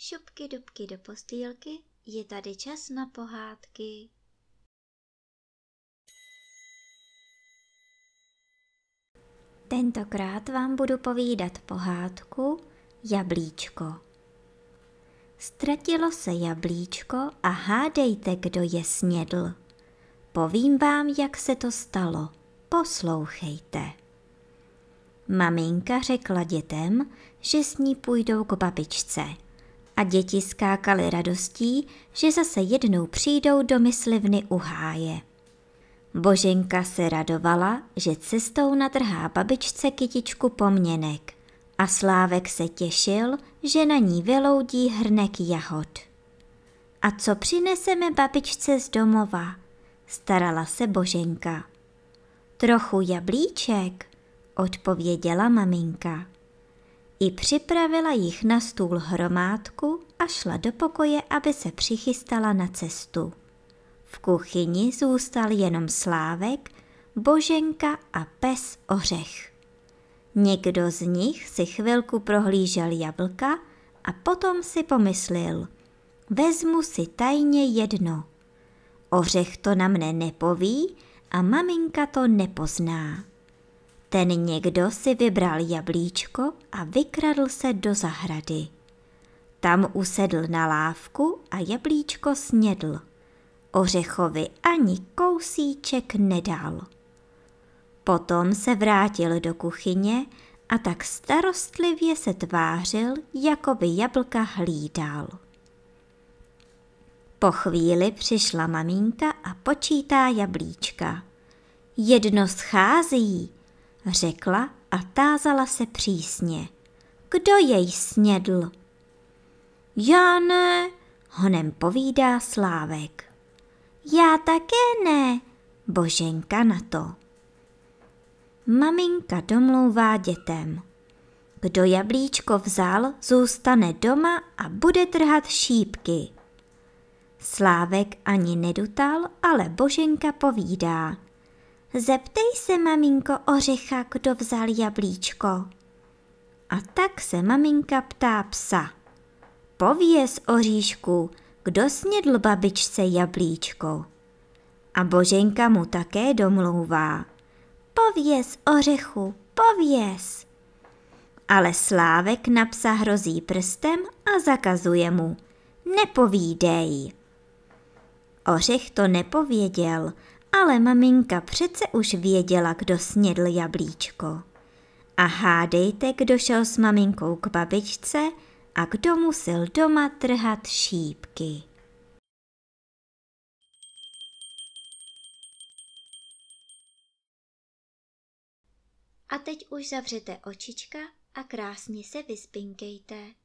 dubky, dubky do postýlky, je tady čas na pohádky. Tentokrát vám budu povídat pohádku Jablíčko. Ztratilo se jablíčko a hádejte, kdo je snědl. Povím vám, jak se to stalo. Poslouchejte. Maminka řekla dětem, že s ní půjdou k babičce. A děti skákaly radostí, že zase jednou přijdou do myslivny u háje. Boženka se radovala, že cestou natrhá babičce kytičku poměnek a Slávek se těšil, že na ní vyloudí hrnek jahod. A co přineseme babičce z domova? Starala se Boženka. Trochu jablíček, odpověděla maminka. I připravila jich na stůl hromádku a šla do pokoje, aby se přichystala na cestu. V kuchyni zůstal jenom Slávek, Boženka a pes Ořech. Někdo z nich si chvilku prohlížel jablka a potom si pomyslel, vezmu si tajně jedno. Ořech to na mne nepoví a maminka to nepozná. Ten někdo si vybral jablíčko a vykradl se do zahrady. Tam usedl na lávku a jablíčko snědl. Ořechovi ani kousíček nedal. Potom se vrátil do kuchyně a tak starostlivě se tvářil, jako by jablka hlídal. Po chvíli přišla maminka a počítá jablíčka. Jedno schází, řekla a tázala se přísně. Kdo jej snědl? Já ne, honem povídá Slávek. Já také ne, Boženka na to. Maminka domlouvá dětem. Kdo jablíčko vzal, zůstane doma a bude trhat šípky. Slávek ani nedutal, ale Boženka povídá. Zeptej se, maminko, ořecha, kdo vzal jablíčko. A tak se maminka ptá psa. Pověz, oříšku, kdo snědl babičce jablíčko. A Boženka mu také domlouvá. Pověz, ořechu, pověz. Ale Slávek na psa hrozí prstem a zakazuje mu. Nepovídej. Ořech to nepověděl, ale maminka přece už věděla, kdo snědl jablíčko. A hádejte, kdo šel s maminkou k babičce a kdo musel doma trhat šípky. A teď už zavřete očička a krásně se vyspinkejte.